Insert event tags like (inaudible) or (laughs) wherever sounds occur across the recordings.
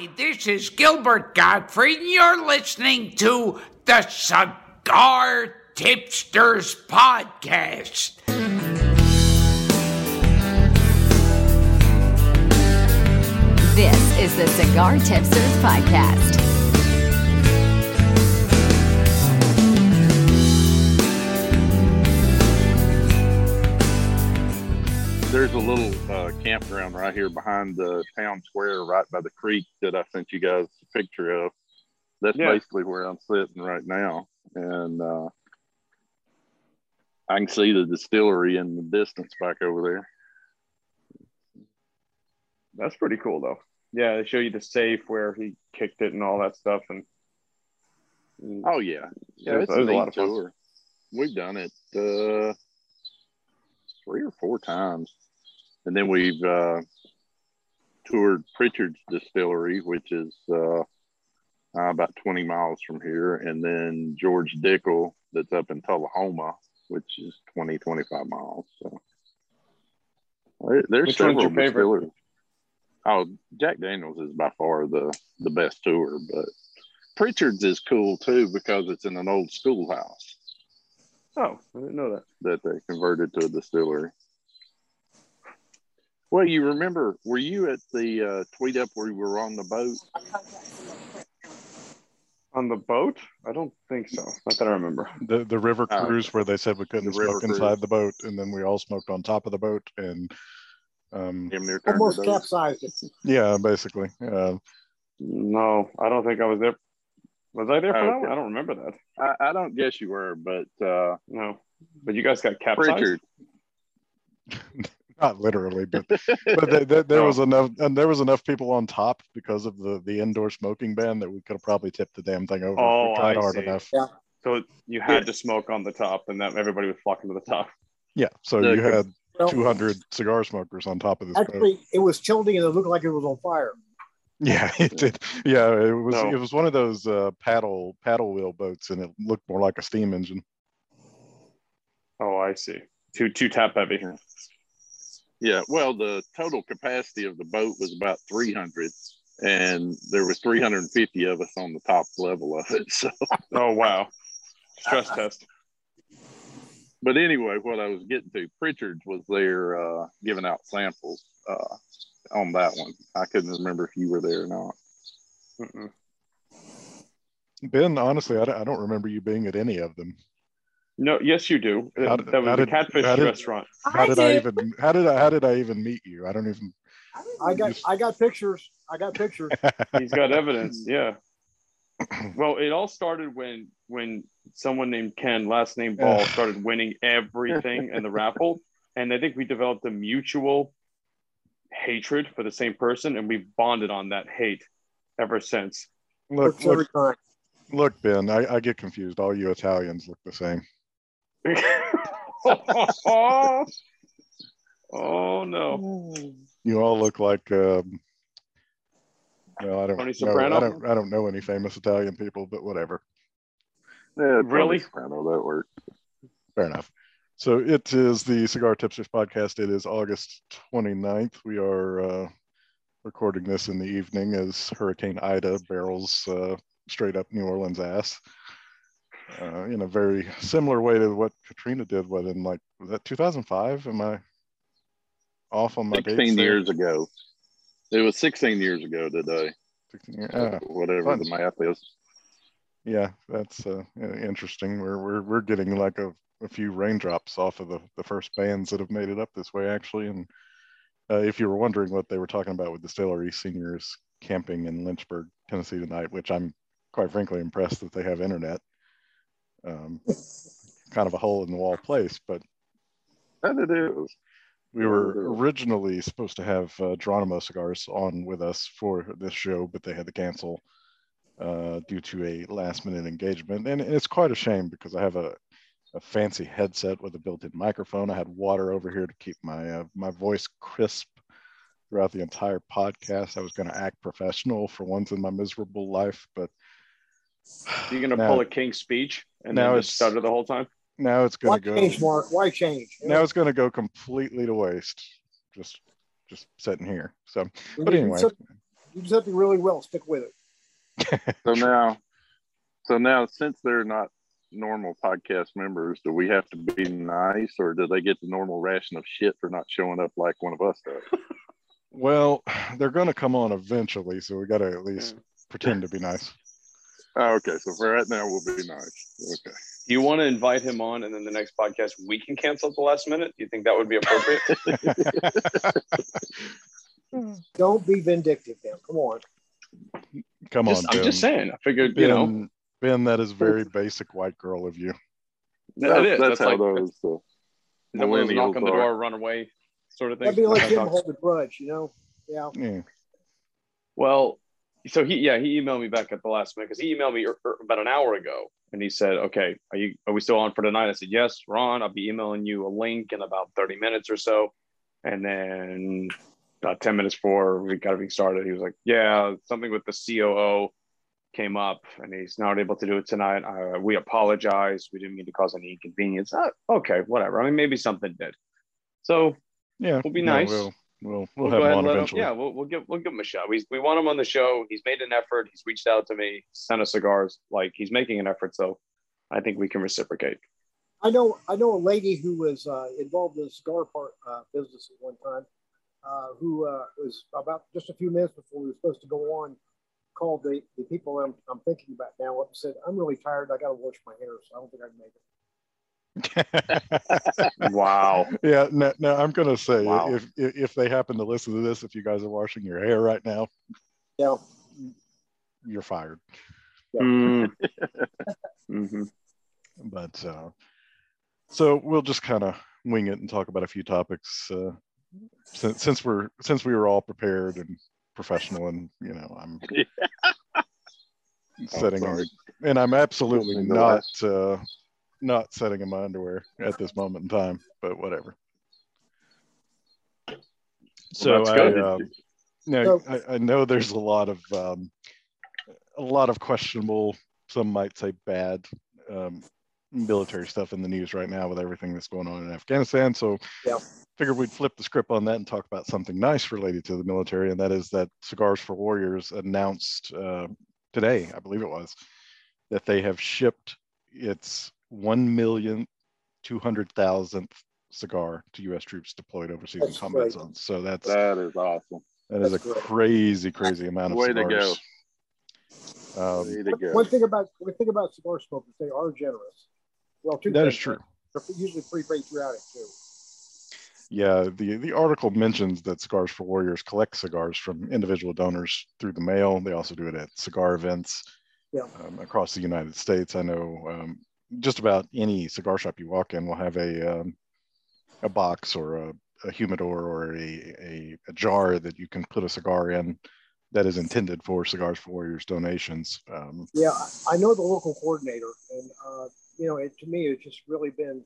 Hi, this is Gilbert Gottfried, and you're listening to the Cigar Tipsters Podcast. This is the Cigar Tipsters Podcast. There's a little uh, campground right here behind the town square, right by the creek that I sent you guys a picture of. That's Yeah. basically where I'm sitting right now, and uh, I can see the distillery in the distance back over there. That's pretty cool though. Yeah, they show you the safe where he kicked it and all that stuff, and and Oh yeah, yeah, it's a, a lot of fun. tour. We've done it uh, three or four times, and then we've uh, toured Prichard's Distillery, which is uh, uh, about 20 miles from here, and then George Dickel, that's up in Tullahoma, which is 20, 25 miles. So there- there's Which one's several your favorite? Oh, Jack Daniels is by far the the best tour, but Prichard's is cool too because it's in an old schoolhouse oh, I didn't know that. that they converted to a distillery. Well, you remember, were you at the uh, tweet up where we were on the boat? On the boat? I don't think so. Not that I remember. The the river Oh, cruise where they said we couldn't The river smoke cruise. inside the boat, and then we all smoked on top of the boat, and um, near almost capsized it. yeah, basically, uh, No, I don't think I was there. Was I there for Oh, that one? I don't remember that. I, I don't guess you were, but uh, No, but you guys got capsized. Prichard. (laughs) not literally, but (laughs) but th- th- there No. was enough, and there was enough people on top because of the the indoor smoking ban that we could have probably tipped the damn thing over. Oh, tried I hard see. enough. Yeah. So you had to smoke on the top, and that everybody was flocking to the top. Yeah, so Yeah, you had Well, 200 cigar smokers on top of this boat. actually, it was tilting and it looked like it was on fire. Yeah, (laughs) it did. Yeah, it was No. it was one of those uh, paddle paddle wheel boats, and it looked more like a steam engine. Oh, I see. Too too tap heavy. Yeah, well, the total capacity of the boat was about 300, and there was 350 of us on the top level of it. (laughs) So, Oh wow. Stress test. but anyway, what I was getting to, Prichard was there uh, giving out samples uh, on that one. I couldn't remember if you were there or not. Mm-mm. Ben, honestly, I don't, I don't remember you being at any of them. No, yes, you do. Uh, how that did- was how the did- catfish how did- restaurant. How did I even how did I how did I even meet you? I don't even. I got I got pictures. I got pictures. (laughs) He's got evidence. Yeah. Well, it all started when when someone named Ken, last name Ball, started winning everything in the raffle, (laughs) and I think we developed a mutual hatred for the same person, and we've bonded on that hate ever since. Look, look, look, Ben. I, I get confused. All you Italians look the same. (laughs) oh no! You all look like. Um, well, I don't. Tony know, I don't. I don't know any famous Italian people, but whatever. Yeah, Really? I know that worked. Fair enough. So it is the Cigar Tipsters podcast. It is August 29th. We are uh, recording this in the evening as Hurricane Ida barrels uh, straight up New Orleans ass uh, in a very similar way to what Katrina did. What in like was that 2005? Am I off on my dates 16 there? years ago. It was 16 years ago today, 16 years. Ah, whatever fun. the math is. yeah, that's uh, interesting. We're we're we're getting like a, a few raindrops off of the the first bands that have made it up this way actually. And uh, if you were wondering what they were talking about with the Distillery Seniors camping in Lynchburg, Tennessee tonight, which I'm quite frankly impressed that they have internet. Um, kind of a hole in the wall place, but and it is. we were originally supposed to have uh, Geronimo Cigars on with us for this show, but they had to cancel uh, due to a last minute engagement. And it's quite a shame because I have a, a fancy headset with a built in microphone. I had water over here to keep my, uh, my voice crisp throughout the entire podcast. I was going to act professional for once in my miserable life, but You're gonna Now- pull a king speech and now then just it's- stutter the whole time. now it's going to go. change, Mark? Why change? now it's going to go completely to waste. Just, just sitting here. So, You but can anyway, sit- You do something really well. Stick with it. (laughs) So now, so now, since they're not normal podcast members, do we have to be nice, or do they get the normal ration of shit for not showing up like one of us does? Well, they're going to come on eventually, so we got to at least pretend to be nice. Oh, okay, so for right now, we'll be nice. Okay. Do you want to invite him on, and then the next podcast we can cancel at the last minute? Do you think that would be appropriate? (laughs) (laughs) Don't be vindictive, now. Come on. Come Just- on, I'm just saying. I figured, Ben, you know, Ben, that is very basic white girl of you. that is. That's, That's, how like those. Uh, is that one of those knock on the door, are. run away sort of thing. That'd be like That's him how- holding a grudge, you know? Yeah. Yeah. Well, so he yeah he emailed me back at the last minute because he emailed me er- er- about an hour ago and he said, "Okay, are you are we still on for tonight?" I said, "Yes, Ron. I'll be emailing you a link in about thirty minutes or so." And then about ten minutes before we got everything started, he was like, "Yeah, something with the COO came up, and he's not able to do it tonight. Uh, we apologize. We didn't mean to cause any inconvenience." Uh, okay, whatever. I mean, maybe something did. So Yeah. We'll be no, nice. We'll we'll, we'll, we'll have go him ahead on and let him. eventually. Yeah, we'll, we'll give we'll give him a shot. We we want him on the show. He's made an effort. He's reached out to me, sent us cigars. Like he's making an effort. So I think we can reciprocate. I know I know a lady who was uh, involved in the cigar part uh, business at one time, uh, who uh, was about just a few minutes before we were supposed to go on, called the, the people I'm, I'm thinking about now up and said, I'm really tired. I got to wash my hair, so I don't think I can make it. Wow. (laughs) yeah. No, no, I'm gonna say Wow. if, if if they happen to listen to this, if you guys are washing your hair right now, Yeah. you're fired. Mm. (laughs) Mhm. But uh, so we'll just kind of wing it and talk about a few topics uh, since since we're since we were all prepared and professional and you know I'm (laughs) setting sorry. and I'm absolutely not uh, not setting in my underwear at this moment in time, but whatever. So that's I, um, no, So- I, I know there's a lot of um, a lot of questionable, some might say bad, um, military stuff in the news right now with everything that's going on in Afghanistan. So, Yeah. figured we'd flip the script on that and talk about something nice related to the military, and that is that Cigars for Warriors announced uh, today, I believe it was, that they have shipped its one million two hundred thousandth cigar to U.S. troops deployed overseas in combat great. zones. So that's that is awesome. that is a great. crazy, crazy amount of Way to cigars. Um, Way to go. One thing about one thing about cigar smokers, they are generous. Well, two that is things. true. They're usually pretty patriotic too. Yeah, the the article mentions that Cigars for Warriors collect cigars from individual donors through the mail. They also do it at cigar events Yeah. um, across the United States. I know um, just about any cigar shop you walk in will have a um, a box or a, a humidor or a, a, a jar that you can put a cigar in that is intended for Cigars for Warriors donations. Um, Yeah, I, know the local coordinator, and uh, you know, it, to me, it's just really been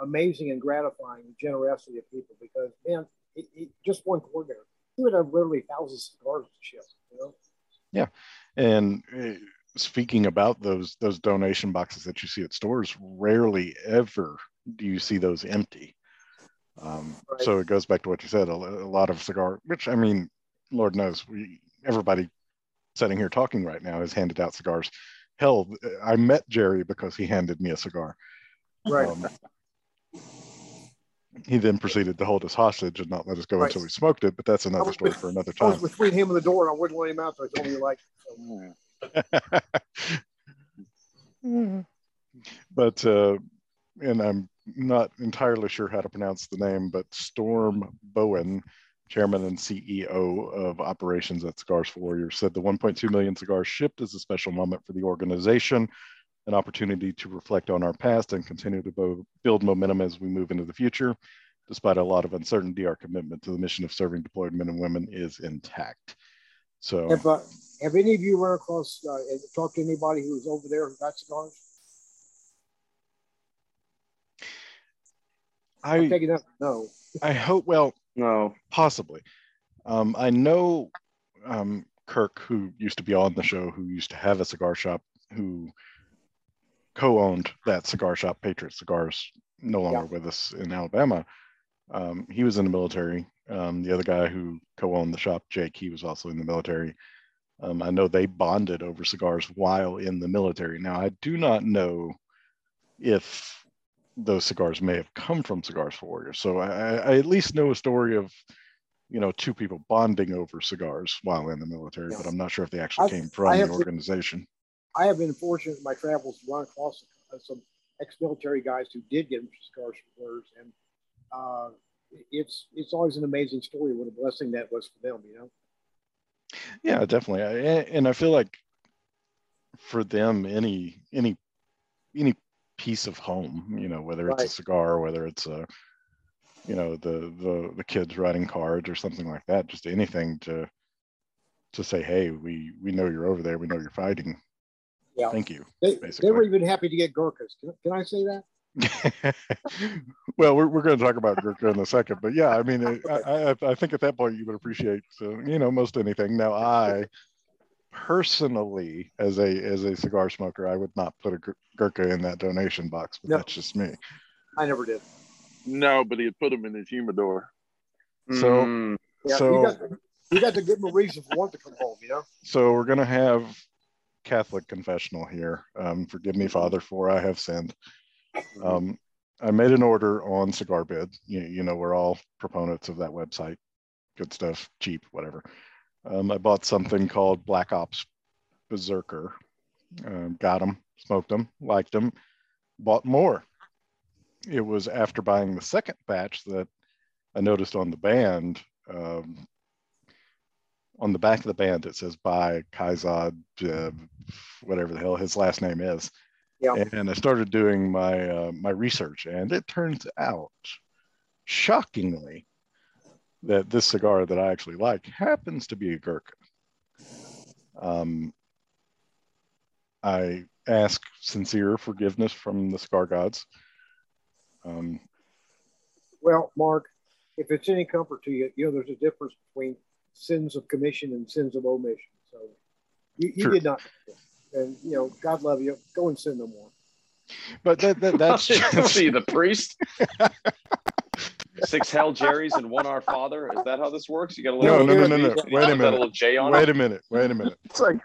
amazing and gratifying the generosity of people because man, it, it, just one coordinator, he would have literally thousands of cigars to ship. You know, yeah. And uh, speaking about those those donation boxes that you see at stores, rarely ever do you see those empty. Um, Right. So it goes back to what you said. A, a lot of cigar, which I mean, Lord knows, we everybody sitting here talking right now has handed out cigars. Hell, I met Jerry because he handed me a cigar. right? Um, he then proceeded to hold us hostage and not let us go Right. until we smoked it, but that's another story for another I was time. between him and the door, and I wouldn't let him out. So I told him like. Yeah. But uh, and I'm not entirely sure how to pronounce the name, but Storm Bowen, chairman and CEO of operations at Cigars for Warriors, said the 1.2 million cigars shipped is a special moment for the organization, an opportunity to reflect on our past and continue to bo- build momentum as we move into the future. Despite a lot of uncertainty, our commitment to the mission of serving deployed men and women is intact. So, have uh, have any of you run across uh, and talked to anybody who was over there who got cigars? I'm taking that. No. I hope well No. Possibly. Um, I know um, Kirk, who used to be on the show, who used to have a cigar shop, who co-owned that cigar shop, Patriot Cigars, no longer with us in Alabama. Um, he was in the military. Um, the other guy who co-owned the shop, Jake, he was also in the military. Um, I know they bonded over cigars while in the military. Now, I do not know if those cigars may have come from Cigars for Warriors. So I, I at least know a story of, you know, two people bonding over cigars while in the military, Yeah. but I'm not sure if they actually I- came from the organization. I have been fortunate in my travels to run across uh, some ex-military guys who did get cigars for Warriors, and uh, it's it's always an amazing story. What a blessing that was for them, you know. Yeah, definitely. I, and I feel like for them, any any any piece of home, you know, whether it's a cigar, whether it's a, you know, the the the kids writing cards or something like that, just anything to to say, hey, we we know you're over there, we know you're fighting. Yeah. Thank you. They, they were even happy to get Gurkhas. Can, can I say that? (laughs) well, we're, we're going to talk about Gurkha in a second, but yeah, I mean, I, I, I think at that point you would appreciate, uh, you know, most anything. Now, I personally, as a as a cigar smoker, I would not put a Gur- Gurkha in that donation box, but No. that's just me. I never did. No, but he'd put them in his humidor. So- Mm, Yeah, So- you got to, you got to give them a reason for wanting to come home, you know. So we're going to have Catholic confessional here. Um, forgive me, Father, for I have sinned. Um, I made an order on Cigar Bid. You, you know, we're all proponents of that website. Good stuff, cheap, whatever. Um, I bought something called Black Ops Berserker. Um, got them, smoked them, liked them, bought more. It was after buying the second batch that I noticed on the band. Um, on the back of the band, it says by Kaizad, uh, whatever the hell his last name is. Yeah. And I started doing my uh, my research, and it turns out, shockingly, that this cigar that I actually like happens to be a Gurkha. Um, I ask sincere forgiveness from the cigar gods. Um, Well, Mark, if it's any comfort to you, you know there's a difference between sins of commission and sins of omission. So you, you did not, and you know God love you. Go and sin no more. but that, that that's (laughs) just, see the priest. (laughs) Six Hell Jerry's and one Our Father. Is that how this works? You got a little. no, no, no, no. you Wait a minute. little J on Wait it. a minute. Wait a minute. It's like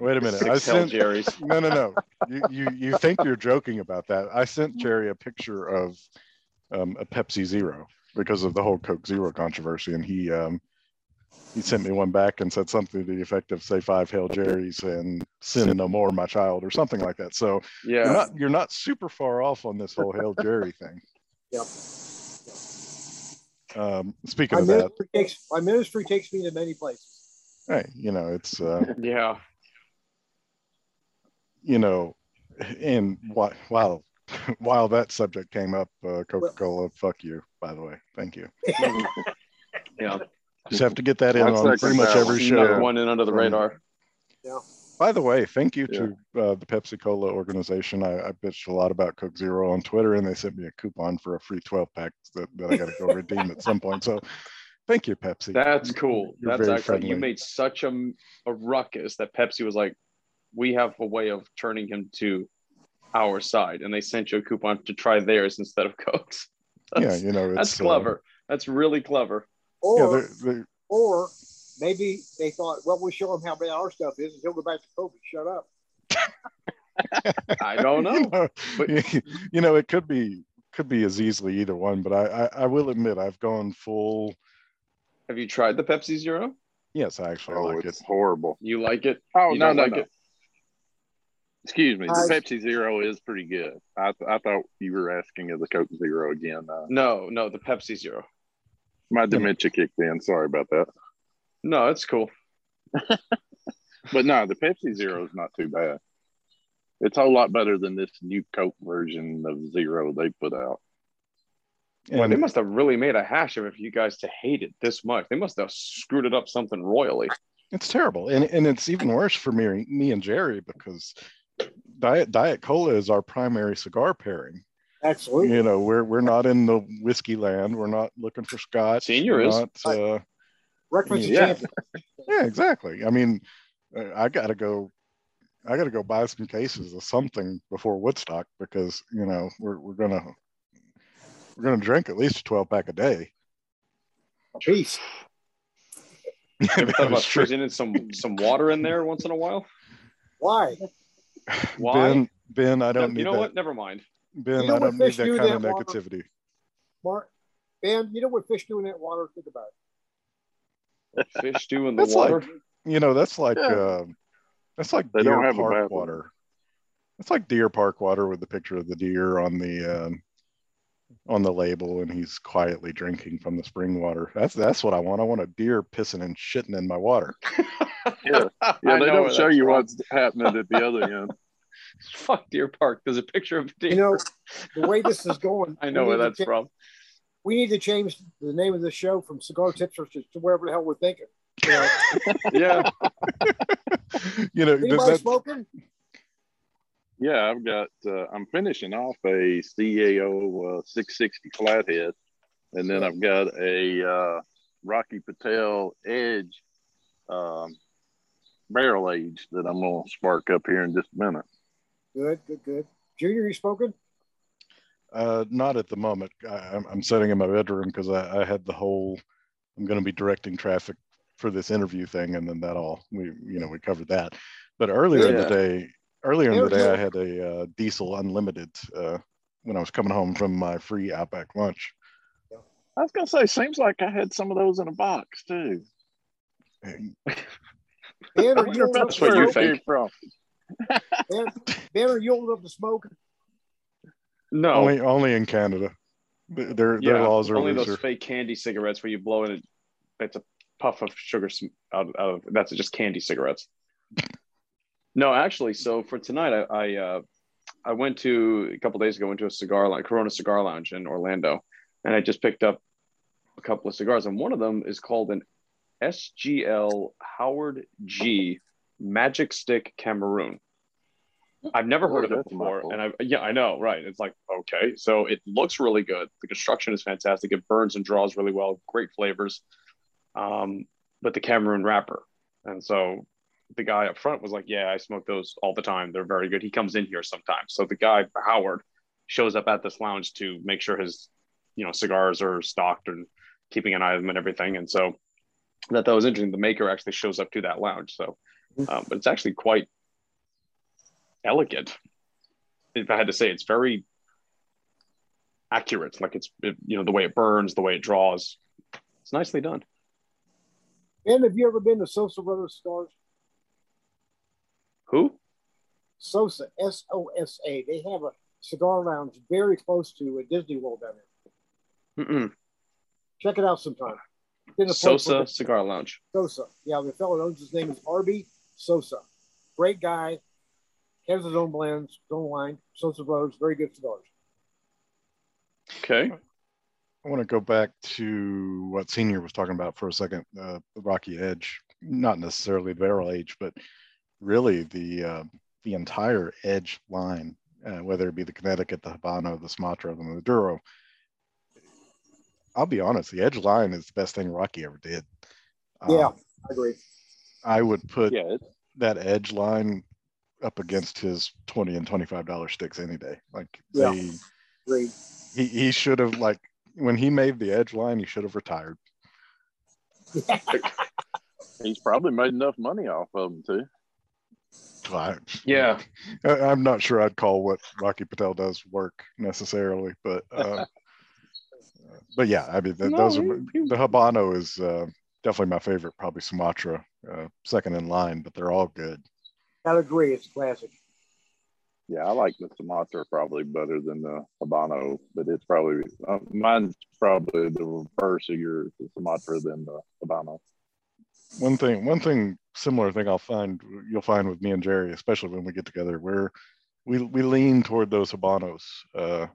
Wait a minute. I Six Hell sent Jerry's. no, no, no. You, you you think you're joking about that? I sent Jerry a picture of um, a Pepsi Zero because of the whole Coke Zero controversy, and he um, he sent me one back and said something to the effect of "Say five Hail Jerry's and sin no more, my child," or something like that. So you're Yeah. not you're not super far off on this whole Hail Jerry thing. (laughs) Yep. Um, speaking My of that, ministry takes my ministry takes me to many places. hey, you know it's. Uh, (laughs) Yeah. you know, and whi- while (laughs) while that subject came up, uh, Coca Cola, fuck you. By the way, thank you. Yeah. Just have to get that in I'll on second pretty much every show. One in under the From- radar. By the way, thank you Yeah. to uh, the Pepsi Cola organization. I, I bitched a lot about Coke Zero on Twitter, and they sent me a coupon for a free 12 pack that, that I got to go redeem at some point. So, thank you, Pepsi. That's cool. You're That's very actually you made such a, a ruckus that Pepsi was like, we have a way of turning him to our side, and they sent you a coupon to try theirs instead of Coke's. yeah, That's, you know, (laughs) it's that's uh, clever. that's really clever. Or yeah, they're- they're- or maybe they thought, well, we'll show him how bad our stuff is, and he'll go back to Kobe. Shut up. (laughs) I don't know. (laughs) you know, but- you know, it could be could be as easily either one, but I, I I will admit I've gone full. Have you tried the Pepsi Zero? Yes, I actually oh, like it's it. horrible. You like it? Oh You no, don't no, like no. it? Excuse me. The I- Pepsi Zero is pretty good. I I thought you were asking of the Coke Zero again. Uh, No, no, the Pepsi Zero. My dementia kicked in. Sorry about that. No, it's cool. (laughs) But no, the Pepsi Zero is not too bad. It's a whole lot better than this new Coke version of Zero they put out. Well, And they must have really made a hash of it for you guys to hate it this much. They must have screwed it up something royally. it's terrible, and and it's even worse for me me and Jerry because diet diet cola is our primary cigar pairing. Absolutely. You know, we're we're not in the whiskey land. We're not looking for scotch. Senior We're is. Not, uh, Breakfast Yeah. champion. yeah, exactly. I mean, uh, I got to go. I got to go buy some cases of something before Woodstock because you know we're we're gonna We're gonna drink at least a 12 pack a day. Peace. Ever (laughs) That thought about is true. in some some water in there once in a while? Why? Why? Ben, Ben, I don't you need You know that. what? Never mind. Ben, You know I don't need that do kind of water? negativity. Mark, Ben, you know what fish do in that water? Think about it. Fish do in the That's like- water. You know, that's like Yeah. uh, that's like They deer don't have a park water. It's like deer park water with the picture of the deer on the um, on the label, and he's quietly drinking from the spring water. That's that's what I want. I want a deer pissing and shitting in my water. (laughs) Yeah, yeah. (laughs) They don't show you from. what's happening at the other end. (laughs) Fuck Deer Park. There's a picture of deer. You know, the way this is going, (laughs) I know where that's cha- from. We need to change the name of the show from Cigar Tipsters to, to wherever the hell we're thinking. You know, (laughs) Yeah. you know, anybody that, smoking? Yeah, I've got. Uh, I'm finishing off a CAO uh, 660 flathead, and then I've got a uh, Rocky Patel Edge um, barrel age that I'm gonna spark up here in just a minute. Good, good, good. Junior, you smoking? Uh, not at the moment. I, I'm, I'm sitting in my bedroom because I, I had the whole. I'm going to be directing traffic for this interview thing, and then that all we you know we covered that. But earlier in the day, earlier in the day, I had a uh, diesel unlimited uh, when I was coming home from my free Outback lunch. I was gonna say, seems like I had some of those in a box too. Ben, I are you if old enough that's what you it think. from. Ben, ben, are you old enough to smoke? No. Only only in Canada. Their their, their laws are only looser. those fake candy cigarettes where you blow in it. It's a puff of sugar out, out of that's just candy cigarettes. No, actually, so for tonight, I I, uh, I went to a couple days ago. Went to a cigar lounge, Corona Cigar Lounge in Orlando, and I just picked up a couple of cigars, and one of them is called an SGL Howard G Magic Stick Cameroon. I've never heard of Oh, it before, and I yeah, I know, right? It's like okay, so it looks really good. The construction is fantastic. It burns and draws really well. Great flavors, um, but the Cameroon wrapper, and so the guy up front was like, "Yeah, I smoke those all the time. They're very good." He comes in here sometimes. So the guy Howard shows up at this lounge to make sure his, you know, cigars are stocked and keeping an eye on them and everything. And so that that was interesting. The maker actually shows up to that lounge. So, um, but it's actually quite elegant. If I had to say, it's very accurate. Like it's it, you know the way it burns, the way it draws. It's nicely done. And have you ever been to Sosa Brothers Cigars? Who? Sosa, S O S A. They have a cigar lounge very close to a Disney World down there. Mm-mm. Check it out sometime. Been a place Sosa Cigar Lounge. Sosa. Yeah, the fellow owns his name is Arby Sosa. Great guy. Has his own blends, his own line. Sosa Brothers, very good cigars. Okay. I want to go back to what Senior was talking about for a second. Uh, the Rocky Edge, not necessarily the barrel age, but really the uh, the entire Edge line, uh, whether it be the Connecticut, the Habano, the Sumatra, the Maduro. I'll be honest, the Edge line is the best thing Rocky ever did. Yeah. Um, I agree. I would put Yeah, it's, that Edge line up against his twenty and twenty five dollar sticks any day. Like Yeah. they, Agree. he he should have like when he made the Edge line, he should have retired. (laughs) he's probably made enough money off of them too. I- Yeah. I- I'm not sure I'd call what Rocky Patel does work necessarily, but uh, (laughs) but yeah, I mean th- No, those are he- he- the Habano is uh, definitely my favorite, probably Sumatra uh, second in line, but they're all good. I agree. It's classic. Yeah, I like the Sumatra probably better than the Habano, but it's probably uh, mine's probably the reverse of your the Sumatra than the Habano. One thing, one thing, similar thing I'll find you'll find with me and Jerry, especially when we get together, where we we lean toward those Habanos uh,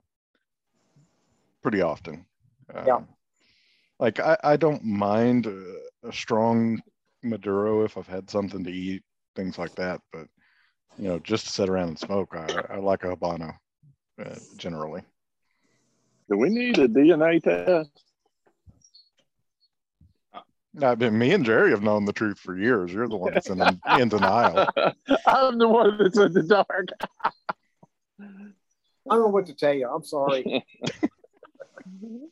pretty often. Yeah. Like I, I don't mind a, a strong Maduro if I've had something to eat, things like that. But you know, just to sit around and smoke, I, I like a Habano uh, generally. Do we need a DNA test? I mean, me and Jerry have known the truth for years. You're the one that's in, in denial. (laughs) I'm the one that's in the dark. I don't know what to tell you. I'm sorry.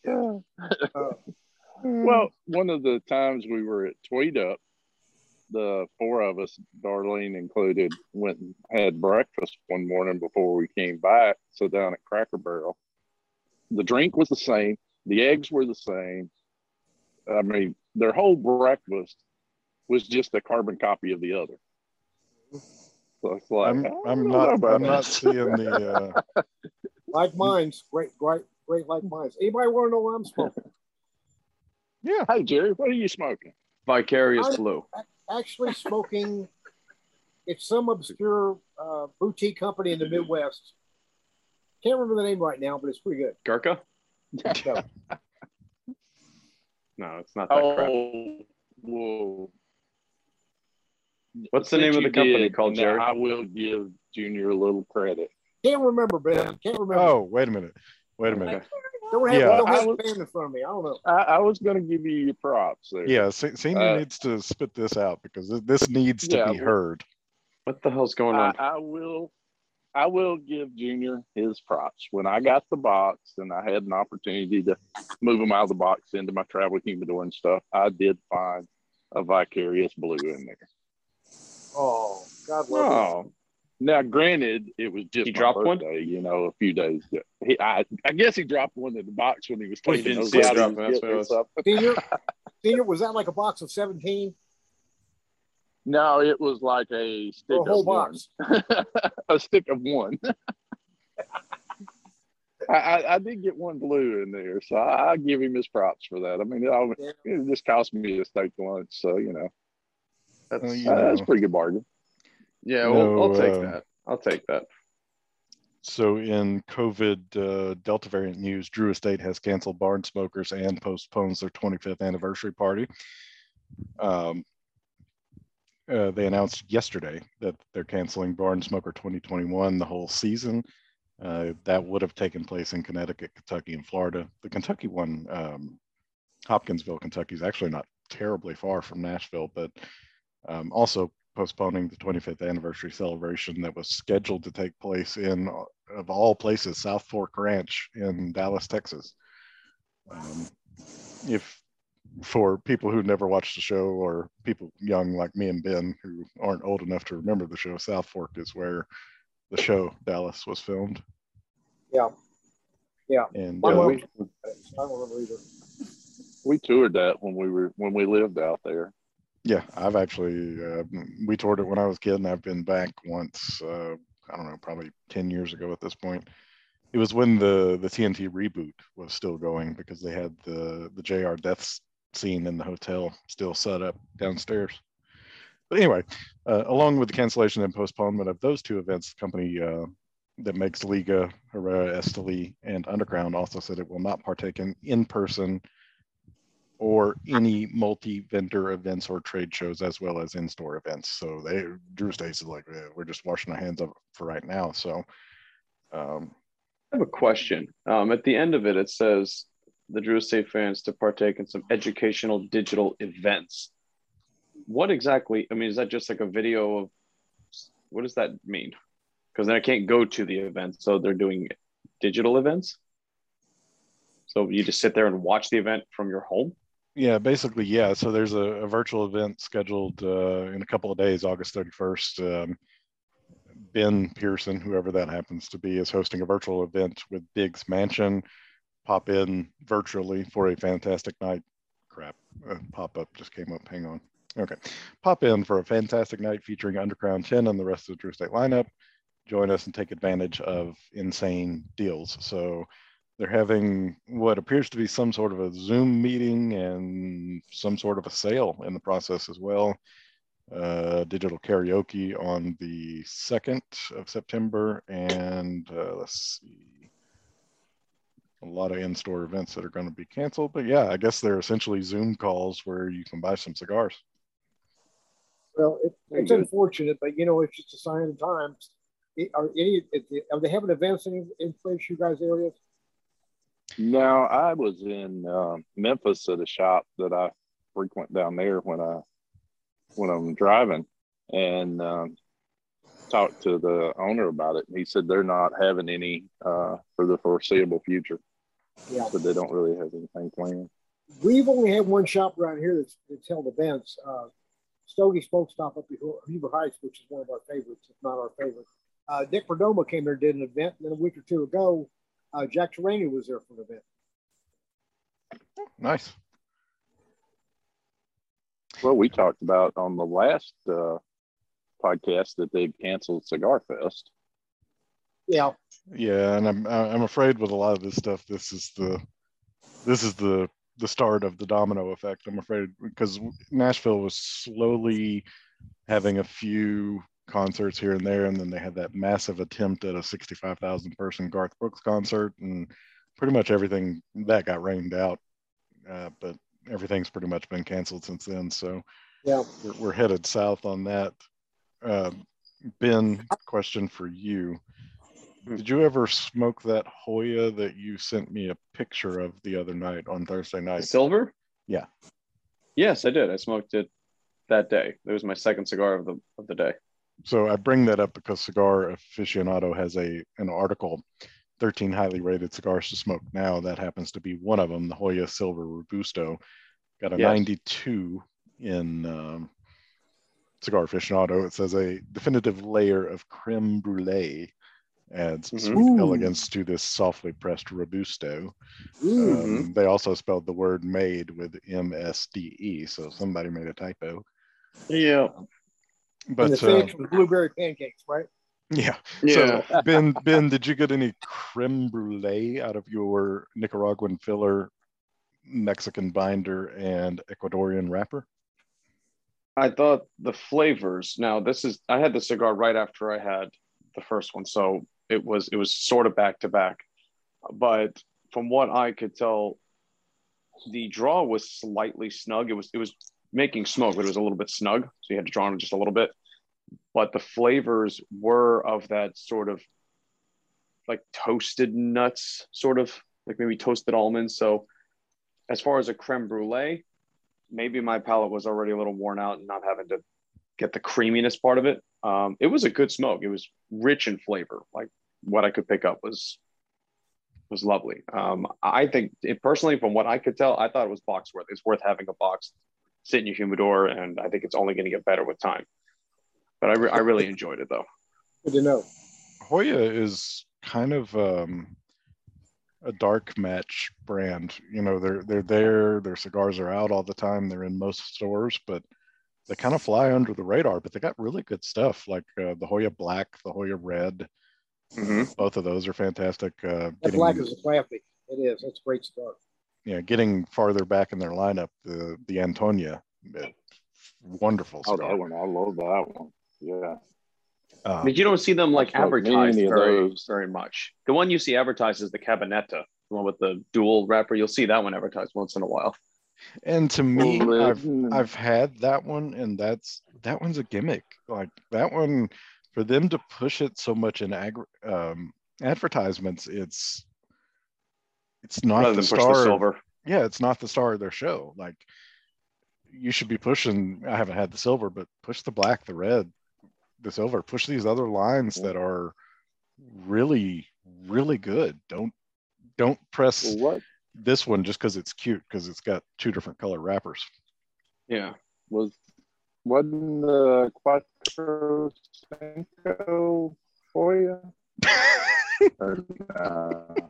Yeah. (laughs) Uh, Well, one of the times we were at Tweed Up, the four of us, Darlene included, went and had breakfast one morning before we came back. So down at Cracker Barrel, the drink was the same, the eggs were the same. I mean, their whole breakfast was just a carbon copy of the other. So it's like I'm, I don't I'm know not about I'm not that. seeing the uh, like mines, great, great, great like mines. Anybody want to know what I'm smoking? Yeah. Hey Jerry, what are you smoking? Vicarious I- blue. Actually, smoking. It's some obscure uh, boutique company in the Midwest. Can't remember the name right now, but it's pretty good. Gurkha? No, (laughs) No, it's not that crap. Oh, whoa. What's the Since name of the company did, called, Jerry? I will give Junior a little credit. can't remember, Ben. Can't remember. Oh, wait a minute. Wait a minute. Don't have, yeah, don't I have was- the band in front of me. I don't know. I, I was going to give you your props there. Yeah, senior Uh, needs to spit this out because this needs to Yeah, be heard. What the hell's going on? I will. I will give Junior his props. When I got the box and I had an opportunity to move him out of the box into my travel humidor and stuff, I did find a Vicarious Blue in there. Oh, God love Oh, Now, granted, it was just He my dropped one? birthday, you know, a few days ago. He, I, I guess he dropped one in the box when he was Well, he taking those see out of drop, his that's what it gift or was. something. it. Senior, (laughs) senior, was that like a box of 17 No, it was like a stick a whole of one. box? (laughs) a stick of one. (laughs) I, I, I did get one blue in there, so I, I give him his props for that. I mean, it, Yeah. it just cost me a steak lunch, so you know that's, Uh, you uh, that's a pretty good bargain. Yeah, well, No, I'll take uh, that. I'll take that. So, in COVID uh, Delta variant news, Drew Estate has canceled Barn Smokers and postpones their 25th anniversary party. Um, uh, they announced yesterday that they're canceling Barn Smoker 2021 the whole season. Uh, that would have taken place in Connecticut, Kentucky, and Florida. The Kentucky one, um, Hopkinsville, Kentucky, is actually not terribly far from Nashville, but um, also postponing the 25th anniversary celebration that was scheduled to take place in, uh, of all places, South Fork Ranch in Dallas, Texas. Um, if for people who never watched the show or people young like me and Ben who aren't old enough to remember the show, South Fork is where the show Dallas was filmed. Yeah. Yeah. And uh, we, I don't remember either. we toured that when we were when we lived out there. Yeah, I've actually uh, we toured it when I was a kid, and I've been back once. Uh, I don't know, probably ten years ago at this point. It was when the the TNT reboot was still going because they had the the JR death scene in the hotel still set up downstairs. But anyway, uh, along with the cancellation and postponement of those two events, the company uh, that makes Liga, Herrera, Esteli, and Undercrown also said it will not partake in in-person or any multi-vendor events or trade shows as well as in-store events. So they Drew States is like, "Eh, we're just washing our hands up for right now. So um, I have a question. Um, at the end of it, it says the Drew Estate fans to partake in some educational digital events. What exactly? I mean, is that just like a video of what does that mean? Because then I can't go to the event, so they're doing digital events. So you just sit there and watch the event from your home. Yeah, basically, yeah. So there's a, a virtual event scheduled uh, in a couple of days, August 31st. Um, ben Pearson, whoever that happens to be, is hosting a virtual event with Biggs Mansion. Pop in virtually for a fantastic night. Crap, uh, pop up just came up. Hang on. Okay. Pop in for a fantastic night featuring Undercrown 10 and the rest of the Drew Estate lineup. Join us and take advantage of insane deals. So they're having what appears to be some sort of a Zoom meeting and some sort of a sale in the process as well. Uh, digital karaoke on the 2nd of September. And uh, let's see, a lot of in store events that are going to be canceled. But yeah, I guess they're essentially Zoom calls where you can buy some cigars. Well, it, it's unfortunate, but you know, it's just a sign of the times. It- Are any are they having events in, in place you guys areas? No, I was in um, Memphis at a shop that I frequent down there when I when I'm driving, and um, talked to the owner about it. And he said they're not having any uh, for the foreseeable future. Yeah. So they don't really have anything planned. We've only had one shop around here that's, that's held events. Uh, Stogie Smoke Stop up in Huber Heights, which is one of our favorites, if not our favorite. Uh, Nick Perdomo came there and did an event. And then a week or two ago, uh, Jack Terrani was there for an event. Nice. Well, we talked about on the last uh, podcast that they've canceled Cigar Fest. Yeah. Yeah, and I'm I'm afraid with a lot of this stuff, this is the this is the the start of the domino effect. I'm afraid because Nashville was slowly having a few concerts here and there, and then they had that massive attempt at a 65,000 person Garth Brooks concert, and pretty much everything that got rained out. Uh, but everything's pretty much been canceled since then. So yeah, we're, we're headed south on that. Uh, ben, question for you. Did you ever smoke that Joya that you sent me a picture of the other night on Thursday The night? silver? Yeah. Yes, I did. I smoked it that day. It was my second cigar of the of the day. So I bring that up because Cigar Aficionado has a an article, 13 highly rated cigars to smoke now. That happens to be one of them, the Joya Silver Robusto. Got a Yes. 92 in um, Cigar Aficionado. It says a definitive layer of creme brulee adds Mhm. sweet Ooh. elegance to this softly pressed Robusto. Ooh. Um, they also spelled the word made with M S D E, so somebody made a typo. Yeah. And the But uh, finish blueberry pancakes, right? yeah, Yeah. So (laughs) Ben, Ben, did you get any creme brulee out of your Nicaraguan filler, Mexican binder, and Ecuadorian wrapper? I thought the flavors. Now this is I had the cigar right after I had the first one, so it was it was sort of back to back. But from what I could tell, the draw was slightly snug. It was it was making smoke, but it was a little bit snug, so you had to draw on just a little bit. But the flavors were of that sort of like toasted nuts, sort of like maybe toasted almonds. So as far as a creme brulee, maybe my palate was already a little worn out and not having to get the creaminess part of it. Um, it was a good smoke. It was rich in flavor. Like what I could pick up was was lovely. Um, I think it, personally, from what I could tell, I thought it was box worth. It's worth having a box sit in your humidor, and I think it's only going to get better with time. But I, re- I really enjoyed it though. Good to know. Joya is kind of um, a dark match brand. You know, they're they're there. Their cigars are out all the time. They're in most stores, but they kind of fly under the radar. But they got really good stuff, like uh, the Joya Black, the Joya Red. Mhm. Both of those are fantastic. Uh, That black is a classic. It is. That's a great cigar. yeah, getting farther back in their lineup, the the Antaño, uh, wonderful Oh, that one. I love that one. Yeah. Uh, But you don't see them like I've advertised very, those. very much. The one you see advertised is the Cabinetta, the one with the dual wrapper. You'll see that one advertised once in a while. and to me, I've I've had that one, and that's that one's a gimmick. Like that one, for them to push it so much in ag- um, advertisements, it's it's not the star. the silver. Yeah, it's not the star of their show. Like you should be pushing. I haven't had the silver, but push the black, the red, the silver. Push these other lines that are really, really good. Don't don't press what this one just because it's cute because it's got two different color wrappers. Yeah. was wasn't the Cuatro Cinco for you? (laughs) Or, uh,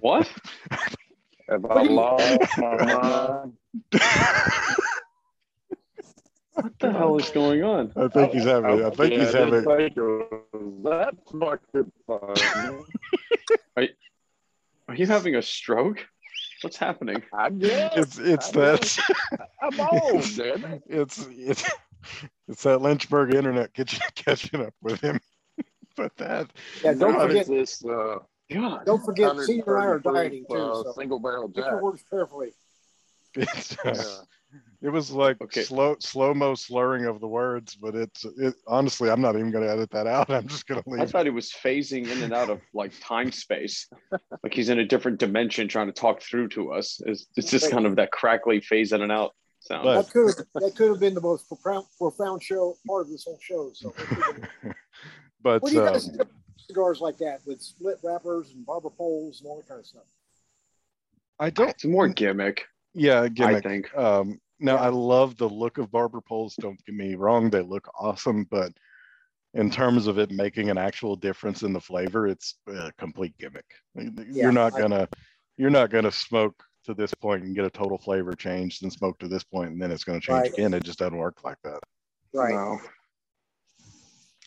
What? (laughs) have I lost my mind? What the hell is going on? I think he's having. I think Yeah, he's I having. didn't think it was that fucking funny. (laughs) Are you having a stroke? What's happening? I guess. It's it's I that. I'm old, damn (laughs) it. It's it's it's that Lynchburg internet catching catching up with him. but that Yeah, don't forget. this? Uh, God. Don't forget, Senior and I are 130 dieting too. uh, So single barrel pick jack. your words carefully. it's, Yeah. (laughs) it was like Okay. slow slow mo slurring of the words, but it's it honestly I'm not even gonna edit that out. (laughs) I'm just gonna leave. I thought he was phasing in and out of like time space, (laughs) like he's in a different dimension trying to talk through to us. It's, it's just kind of that crackly phase in and out sound. But- That could have that could have been the most profound, profound show part of this whole show. So, but what do you guys um, think of cigars like that with split wrappers and barber poles and all that kind of stuff. I don't. It's more gimmick. Yeah, gimmick. I think. Um, now I love the look of barber poles. Don't get me wrong; they look awesome. But in terms of it making an actual difference in the flavor, it's a complete gimmick. you're not gonna, you're not gonna smoke to this point and get a total flavor change, then smoke to this point, and then it's gonna change Right. again. It just doesn't work like that. Right. No.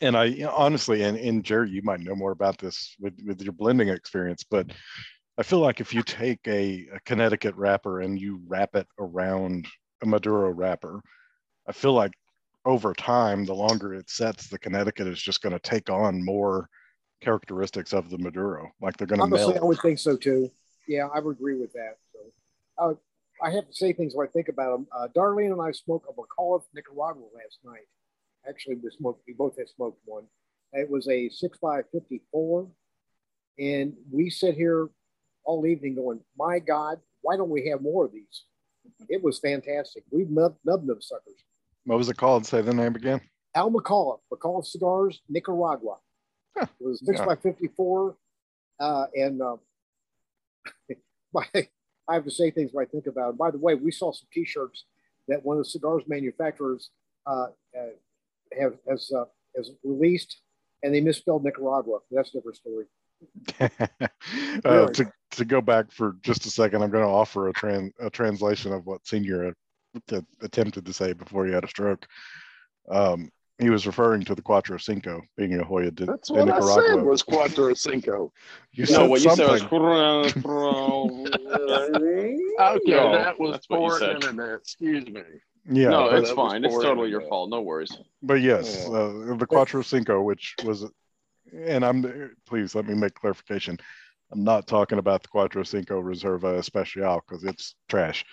And I you know, honestly, and, and Jerry, you might know more about this with, with your blending experience, but I feel like if you take a, a Connecticut wrapper and you wrap it around a Maduro wrapper, I feel like over time, the longer it sets, the Connecticut is just going to take on more characteristics of the Maduro. Like they're going to Honestly, I melt. would think so too. Yeah, I would agree with that. So, uh, I have to say things when I think about them. Uh, Darlene and I smoked a McAuliffe Nicaragua last night. Actually, we smoked. We both had smoked one. It was a six five fifty four, and we sit here all evening going, "My God, why don't we have more of these?" It was fantastic. We've nubbed, nubbed them suckers. What was it called? Say the name again. Al McAuliffe, McAuliffe Cigars, Nicaragua. Huh. It was six Yeah. by fifty-four, uh, and (laughs) uh, by, I have to say things when I think about it. By the way, we saw some T-shirts that one of the cigars manufacturers uh, uh, have has uh, has released, and they misspelled Nicaragua. That's a different story. (laughs) uh, to, to go back for just a second, I'm going to offer a, tran- a translation of what Senior attempted to say before he had a stroke. Um, he was referring to the Cuatro Cinco being a Joya de, That's de what I Nicaragua. said was Cuatro Cinco. you No, said what you something. said was. (laughs) (laughs) Okay, No, that was that's what you for internet. Excuse me. Yeah, no, it's fine. It's totally your fault. No worries. but yes, Yeah. uh, the Cuatro Cinco, which was, and I'm please let me make clarification. I'm not talking about the Cuatro Cinco Reserva Especial because it's trash,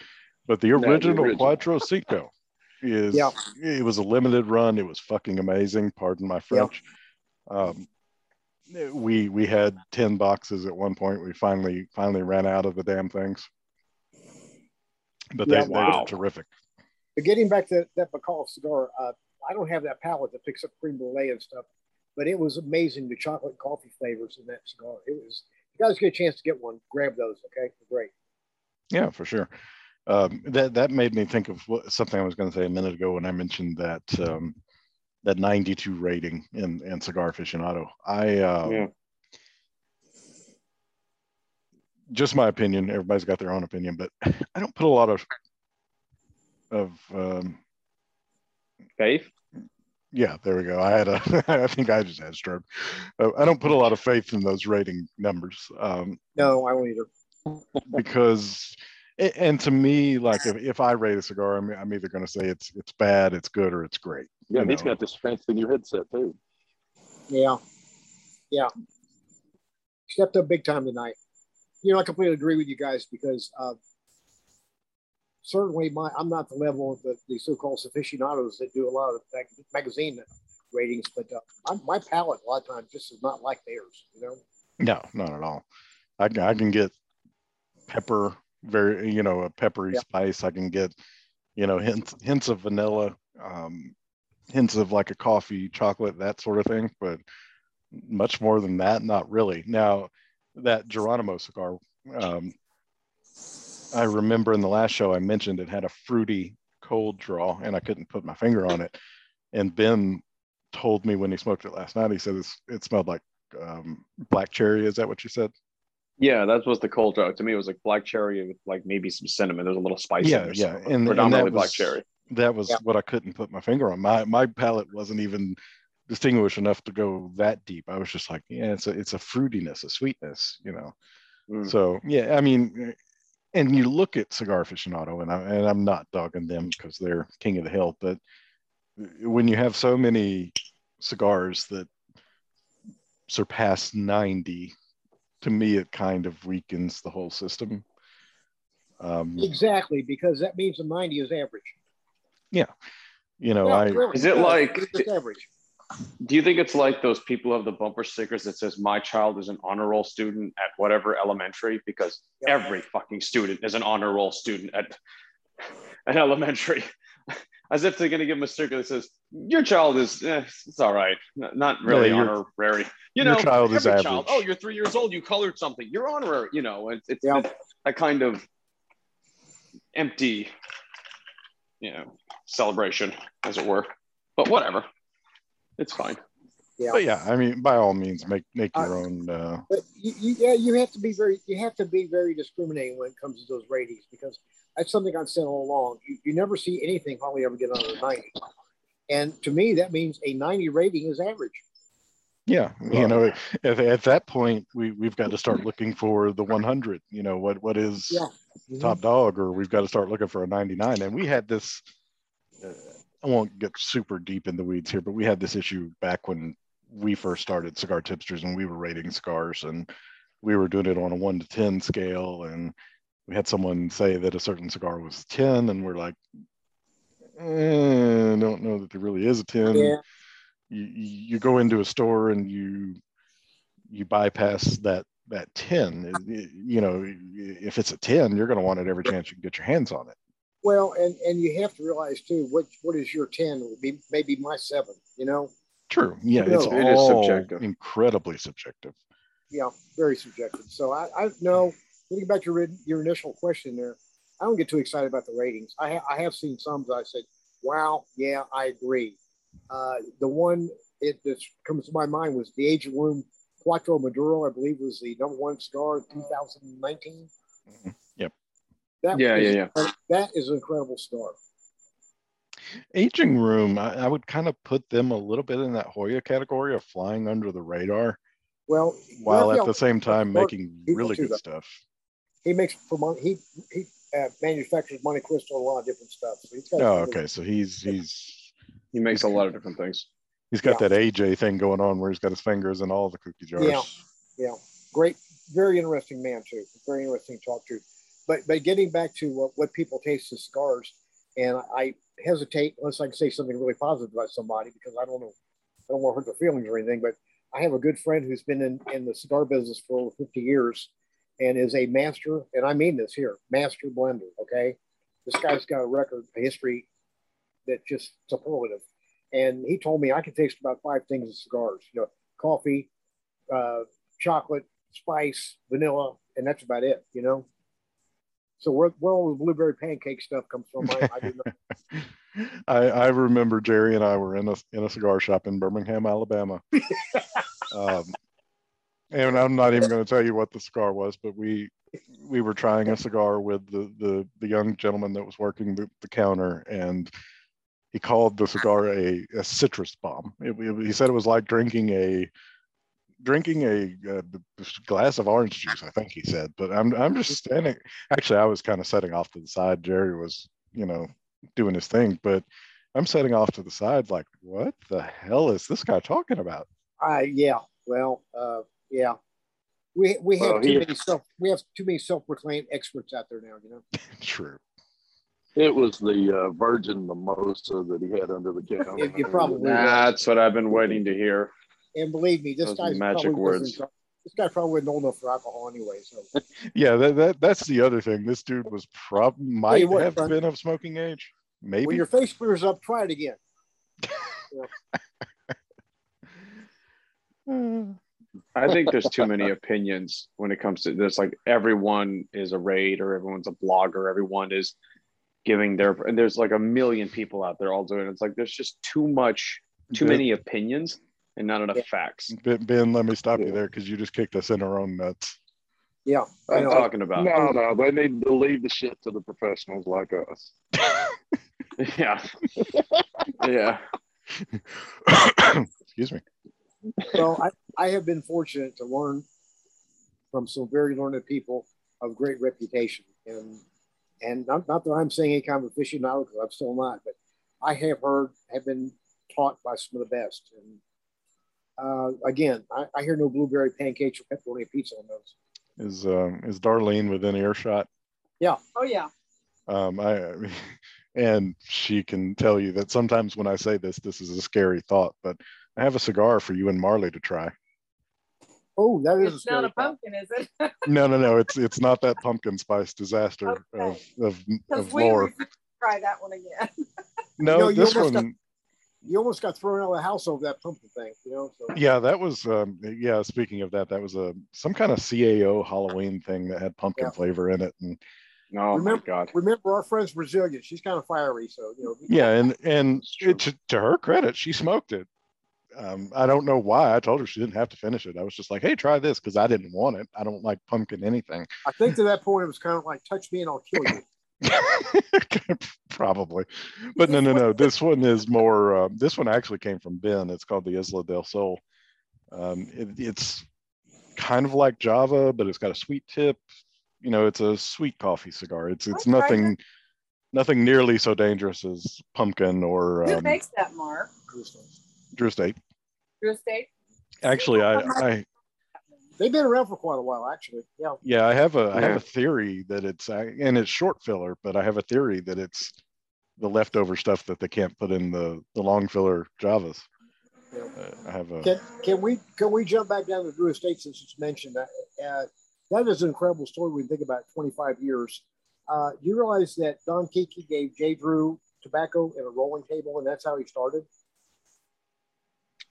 but the No, the original, original. Cuatro Cinco is Yeah. it was a limited run. It was fucking amazing. Pardon my French. Um, we we had ten boxes at one point. We finally finally ran out of the damn things, but they, Yeah, they wow. were terrific. But getting back to that McAuliffe cigar, uh, I don't have that palate that picks up cream brulee and stuff, but it was amazing the chocolate and coffee flavors in that cigar. It was. If you guys get a chance to get one, grab those. Okay, They're great. Yeah, for sure. Um, that that made me think of what, something I was going to say a minute ago when I mentioned that um, that 92 rating in in Cigar Aficionado. I um, Yeah. just my opinion. Everybody's got their own opinion, but (laughs) I don't put a lot of of um, Faith? yeah. There we go. I had a. (laughs) I think I just had a stroke. Uh, I don't put a lot of faith in those rating numbers. Um, No, I won't either. because and to me like if, if i rate a cigar I'm, I'm either going to say it's it's bad it's good or it's great Yeah, You he's know. got this fancy new headset too. Yeah, yeah. Stepped up big time tonight. You know, I completely agree with you guys because uh, certainly my I'm not the level of the, the so-called aficionados that do a lot of mag- magazine ratings, but uh, my, my palate a lot of times just is not like theirs. You know. no not at all i, can- I can get pepper very you know a peppery Yeah. spice i can get you know hints hints of vanilla um hints of like a coffee chocolate that sort of thing but much more than that not really now that geronimo cigar um i remember in the last show i mentioned it had a fruity cold draw and i couldn't put my finger on it and ben told me when he smoked it last night he said it's, it smelled like um, black cherry is that what you said Yeah, that was the cold draw. To me, it was like black cherry with like maybe some cinnamon. There's a little spice Yeah, in there. yeah, and- and predominantly that black was- cherry. that was Yeah. what I couldn't put my finger on. My my palate wasn't even distinguished enough to go that deep. I was just like, yeah, it's a it's a fruitiness, a sweetness, you know. Mm. So yeah, I mean, and you look at Cigar Aficionado, and I and I'm not dogging them because they're king of the hill, but when you have so many cigars that surpass 90, to me it kind of weakens the whole system. Um, Exactly, because that means the 90 is average. Yeah. You know, Yeah, I really, Is it like- it's average? Do you think it's like those people who have the bumper stickers that says "My child is an honor roll student at whatever elementary"? Because Yeah. every fucking student is an honor roll student at (laughs) an elementary. (laughs) as if they're going to give them a sticker that says, "Your child is, eh, it's all right, not really Yeah, your- honorary." You your know, child is every average. Oh, you're three years old. You colored something. You're honorary. You know, it's, it's, Yeah. it's a kind of empty, you know, celebration, as it were. But whatever, it's fine. Yeah. But yeah, I mean, by all means, make make your I- own. Uh, But you, you, yeah, you have to be very, you have to be very discriminating when it comes to those ratings because that's something I've said all along. You, you never see anything hardly ever get under a 90. And to me, that means a 90 rating is average. yeah, you know, at, at that point, we we've got to start looking for the 100. You know, what what is Yeah. top dog, or we've got to start looking for a 99. And we had this. Uh, I won't get super deep in the weeds here, but we had this issue back when we first started cigar tipsters and we were rating cigars and we were doing it on a one to 10 scale. And we had someone say that a certain cigar was 10 and we're like, eh, I don't know that there really is a 10. Yeah. You, you go into a store and you, you bypass that, that 10, It- it- you know, if it's a 10, you're going to want it every chance you can get your hands on it. Well, and, and you have to realize too, what, what is your 10 would be maybe my seven, you know? True. Yeah, No, it's it is all subjective. incredibly subjective. Yeah, very subjective. So I, I know, thinking about your, your initial question there, I don't get too excited about the ratings. I, ha- I have seen some that I said, wow, yeah, I agree. Uh, the one it that comes to my mind was the Aging Room Cuatro Maduro, I believe was the number one cigar in 2019. Yep. That Yeah, is- yeah, That is an incredible cigar. Aging Room, I, I would kind of put them a little bit in that Joya category of flying under the radar, Well, while at the same time Mark- making really good though. stuff. he makes for Mon- he he uh, manufactures Monte Cristo and a lot of different stuff. So he's got Oh, okay. So he's he's He makes a lot of different things. he's got that AJ thing going on where he's got his fingers in all the cookie jars. Yeah. Yeah, great, very interesting man too. Very interesting to talk to. But but getting back to what, what people taste as cigars, and I hesitate unless I can say something really positive about somebody because I don't know, I don't want to hurt their feelings or anything. But I have a good friend who's been in, in the cigar business for over 50 years and is a master, and I mean this here, master blender. Okay, this guy's got a record, a history that just superlative. And he told me I can taste about five things in cigars. You know, coffee, uh, chocolate, spice, vanilla, and that's about it, you know. So where, where all the blueberry pancake stuff comes from, I, I. (laughs) I, I remember Jerry and I were in a in a cigar shop in Birmingham, Alabama. (laughs) um, and I'm not even going to tell you what the cigar was, but we we were trying a cigar with the the, the young gentleman that was working the, the counter, and he called the cigar a, a citrus bomb. It, it- he said it was like drinking a drinking a, uh glass of orange juice. I think he said, but I'm I'm just standing. Actually, I was kind of setting off to the side. Jerry was, you know, doing his thing, but I'm setting off to the side like, what the hell is this guy talking about? I yeah, well, uh, yeah. We, we have Well, too he- many self we have too many self proclaimed experts out there now, you know. (laughs) True. It was the uh, virgin mimosa that he had under the (laughs) counter. It- it probably- That's what I've been waiting to hear. And believe me, this Those guy's magic probably words. This guy probably wasn't old enough for alcohol anyway. So (laughs) Yeah, that, that that's the other thing. This dude was prob might what, have son. been of smoking age. Maybe. when your face clears up, try it again. (laughs) I think there's too many opinions when it comes to this. Like everyone is a raid or everyone's a blogger. Everyone is giving their and there's like a million people out there all doing. it. It's like there's just too much, too many opinions and not enough Yeah. facts. Ben, ben, let me stop you there because you just kicked us in our own nuts. Yeah, I I'm talking about. No, no, (laughs) they need to leave the shit to the professionals like us. (laughs) Yeah. yeah. (coughs) Excuse me. well, I, I have been fortunate to learn from some very learned people of great reputation. And and not, not that I'm saying any kind of aficionado, because I'm still not, but I have heard, have been taught by some of the best. And uh, again, I, I hear no blueberry pancakes or pepperoni pizza on those. Is um, is Darlene within earshot? Yeah. Oh yeah. Um, I (laughs) and she can tell you that sometimes when I say this, this is a scary thought, but I have a cigar for you and Marley to try. Oh, that is It's not a scary thought. pumpkin, is it? (laughs) No, no, no. It's it's not that pumpkin spice disaster of Okay. of, Because of we lore. try that one again. (laughs) No, know, this almost one. You almost got thrown out of the house over that pumpkin thing, you know. So Yeah, that was. Um, yeah, speaking of that, that was a some kind of CAO Halloween thing that had pumpkin Yeah. flavor in it, and Oh Remember- my god. remember, our friend's Brazilian. She's kind of fiery, so you know. yeah, and and it, to, to her credit, she smoked it. Um, I don't know why. I told her she didn't have to finish it. I was just like, "Hey, try this," because I didn't want it. I don't like pumpkin anything. I think to that point it was kind of like, "Touch me and I'll kill you." (laughs) Probably, but no, no, no. This one is more. Uh, this one actually came from Ben. It's called the Isla del Sol. Um, it, it's kind of like Java, but it's got a sweet tip. You know, it's a sweet coffee cigar. It's it's Okay. nothing, nothing nearly so dangerous as pumpkin or Who um, makes that mark? Drew Estate. Drew Estate? Actually, I, I They've been around for quite a while, actually. Yeah. yeah, I have a I have a theory that it's uh, and it's short filler, but I have a theory that it's the leftover stuff that they can't put in the the long filler Javas. Yeah. Uh, I have a Can, can we can we jump back down to Drew Estate since it's mentioned that uh, that is an incredible story when you think about 25 years. Uh, do you realize that Don Kiki gave Jay Drew tobacco and a rolling table, and that's how he started?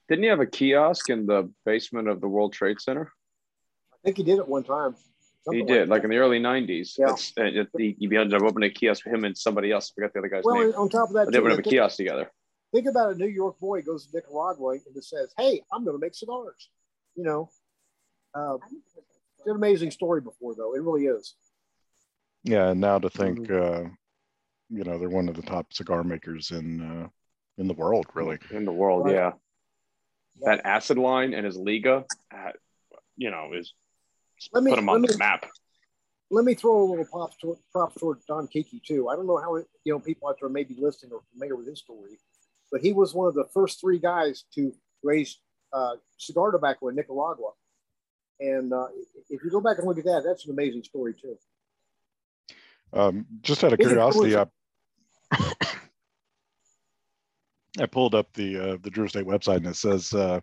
Didn't he have a kiosk in the basement of the World Trade Center? I think he did it one time. he Something did, like, that. in the early '90s. Yeah. It's, uh, it, he, he ended up opening a kiosk for him and somebody else. I forgot the other guy's well, name. on top of that, But they too, would have a kiosk together. think about a New York boy goes to Nicaragua and just says, "Hey, I'm going to make cigars." You know, uh, it's an amazing story before though. It really is. yeah. And now to think, uh, you know, they're one of the top cigar makers in uh, in the world, really. in the world. Right. Yeah. Yeah. that acid line and his Liga, uh, you know, is Let me put him let on me the map. let me throw a little props toward, props toward Don Kiki too. I don't know how you know people out there may be listening or familiar with his story, but he was one of the first three guys to raise uh, cigar tobacco in Nicaragua. And uh, if you go back and look at that, that's an amazing story too. Um, just out of Big curiosity, I, I pulled up the uh, the Drew Estate website and it says uh,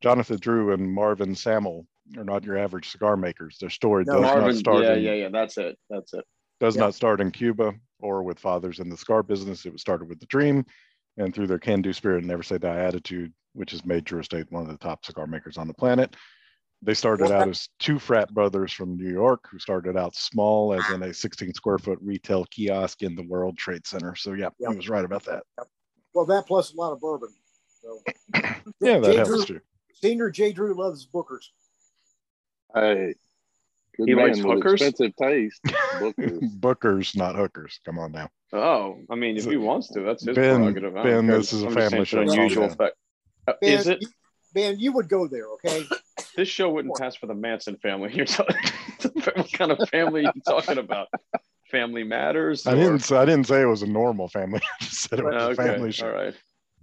Jonathan Drew and Marvin Samuel are not your average cigar makers. Their story No, does not start yeah, in, yeah, yeah. That's it. That's it. does Yeah. not start in Cuba or with fathers in the cigar business. It was started with the dream and through their can-do spirit and never say die attitude, which has made Drew Estate one of the top cigar makers on the planet. They started out as two frat brothers from New York who started out small as in a 16 square foot retail kiosk in the World Trade Center. So yeah, Yeah. he was right about that. Well, that plus a lot of bourbon. So. (coughs) Yeah, that Jay helps Drew, too. Senior J. Drew loves Bookers. Hey, good He man likes with hookers? expensive taste. Bookers. (laughs) Bookers, not hookers. Come on now. Oh, I mean, if he wants to, that's his Ben- prerogative. I Ben, this is a I'm just family show. an Unusual Ben. fact. Uh, is it? Ben, you would go there, okay? (laughs) This show wouldn't pass for the Manson family. You're talking, (laughs) what kind of family are you talking about? Family Matters? I or- didn't. say- I didn't say it was a normal family. I just said it was Oh, a family show. all right.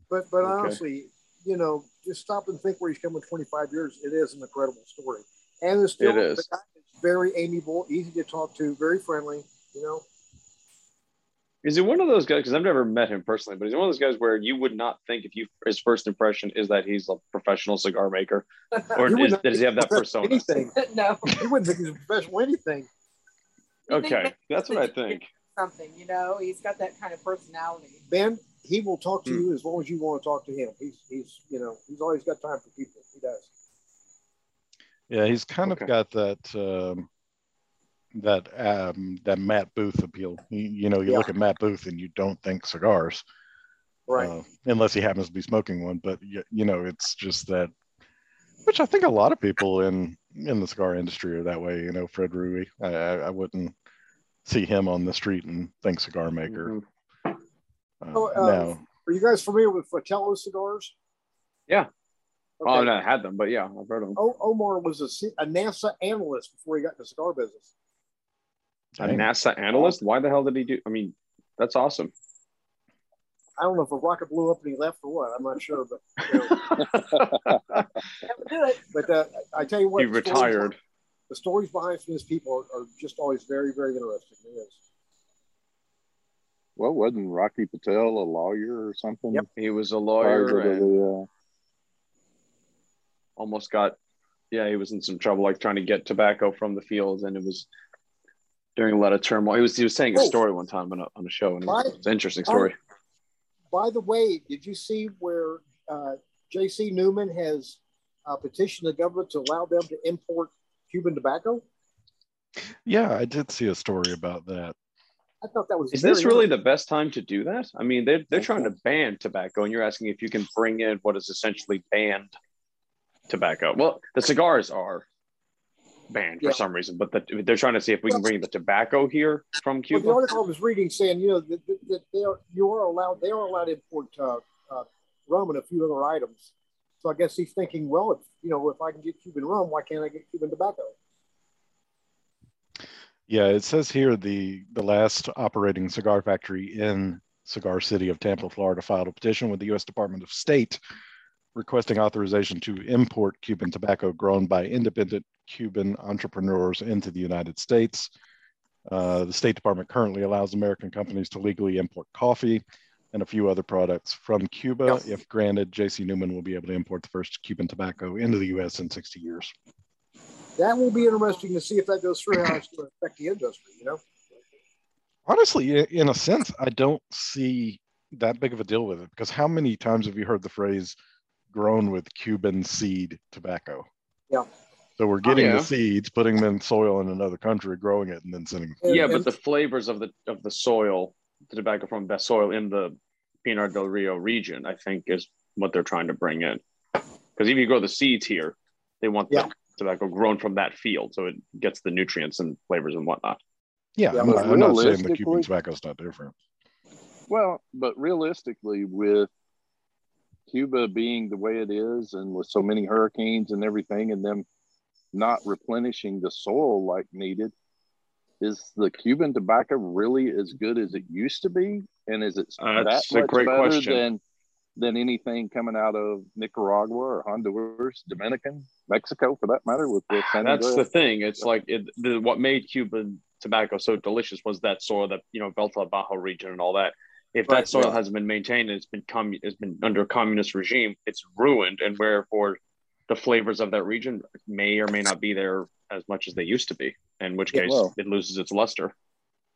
But but Okay. honestly, you know, just stop and think where he's come in 25 years. It is an incredible story, and it's still It is. the guy is very amiable, easy to talk to, very friendly. You know, Is he one of those guys? Because I've never met him personally, but he's one of those guys where you would not think if you his first impression is that he's a professional cigar maker, (laughs) or is, does he have that think persona? Anything. (laughs) no. You wouldn't think he's a professional anything. You Okay, that's what I think. Something, you know, he's got that kind of personality. Ben, he will talk to Hmm. you as long as you want to talk to him. He's he's you know he's always got time for people. He does. Yeah, he's kind Okay. of got that um, that um, that Matt Booth appeal. You, you know, you Yeah. look at Matt Booth and you don't think cigars, Right. uh, unless he happens to be smoking one. But you, you know, it's just that, which I think a lot of people in in the cigar industry are that way. You know, Fred Rui. I, I, I wouldn't see him on the street and think cigar maker. Mhm. Uh, Oh, uh, now, Are you guys familiar with Fratello cigars? Yeah. Okay. Oh, I've not had them, but yeah, I've heard of them. O- Omar was a, C- a NASA analyst before he got into the cigar business. A dang. NASA analyst? Why the hell did he do? I mean, that's awesome. I don't know if a rocket blew up and he left or what. I'm not sure, but you know, (laughs) That would it. but uh, I tell you what, he the stories- retired. The stories behind some of these people are, are just always very, very interesting. It is. well, wasn't Rocky Patel a lawyer or something? Yep. He was a Prior lawyer to and the, uh, almost got, yeah, he was in some trouble, like trying to get tobacco from the fields, and it was during a lot of turmoil. He was he was saying a Oh. story one time on a, on a show, and it was, Right. it was an interesting story. by the way, did you see where uh, J.C. Newman has uh, petitioned the government to allow them to import Cuban tobacco? Yeah, I did see a story about that. I thought that was. Is this really the best time to do that? I mean, they're they're trying to ban tobacco, and you're asking if you can bring in what is essentially banned tobacco. Well, the cigars are banned for Yeah. some reason, but the, they're trying to see if we can bring the tobacco here from Well, Cuba. the article I was reading saying, you know, that, that, that they are you are allowed they are allowed to import uh, uh, rum and a few other items. So I guess he's thinking, well, if you know, if I can get Cuban rum, why can't I get Cuban tobacco? Yeah, it says here the the last operating cigar factory in Cigar City of Tampa, Florida, filed a petition with the U.S. Department of State requesting authorization to import Cuban tobacco grown by independent Cuban entrepreneurs into the United States. Uh, the State Department currently allows American companies to legally import coffee and a few other products from Cuba. If granted, J.C. Newman will be able to import the first Cuban tobacco into the U.S. in 60 years. That will be interesting to see if that goes through how it's going to affect the industry. You know, honestly, in a sense, I don't see that big of a deal with it because how many times have you heard the phrase grown with Cuban seed tobacco? Yeah. So we're getting oh, yeah. the seeds, putting them in soil in another country, growing it, and then sending. And- yeah, but the flavors of the of the soil, the tobacco from the soil in the Pinar del Rio region, I think, is what they're trying to bring in. Because if you grow the seeds here, they want Yeah. the tobacco grown from that field, so it gets the nutrients and flavors and whatnot. Yeah, Yeah, I'm, not, I'm not saying the realistically- Cuban tobacco's not different. Well, but realistically, with Cuba being the way it is, and with so many hurricanes and everything, and them not replenishing the soil like needed, is the Cuban tobacco really as good as it used to be? And is it Uh, that much great better question. than than anything coming out of Nicaragua or Honduras, Dominican, Mexico, for that matter? With the San That's the thing. It's like it, the, what made Cuban tobacco so delicious was that soil, that you know, Vuelta Abajo region and all that. If Right, that soil yeah. hasn't been maintained, it's been commu- it's been under a communist regime. It's ruined, and wherefore the flavors of that region may or may not be there as much as they used to be. In which Yeah, case, well. it loses its luster.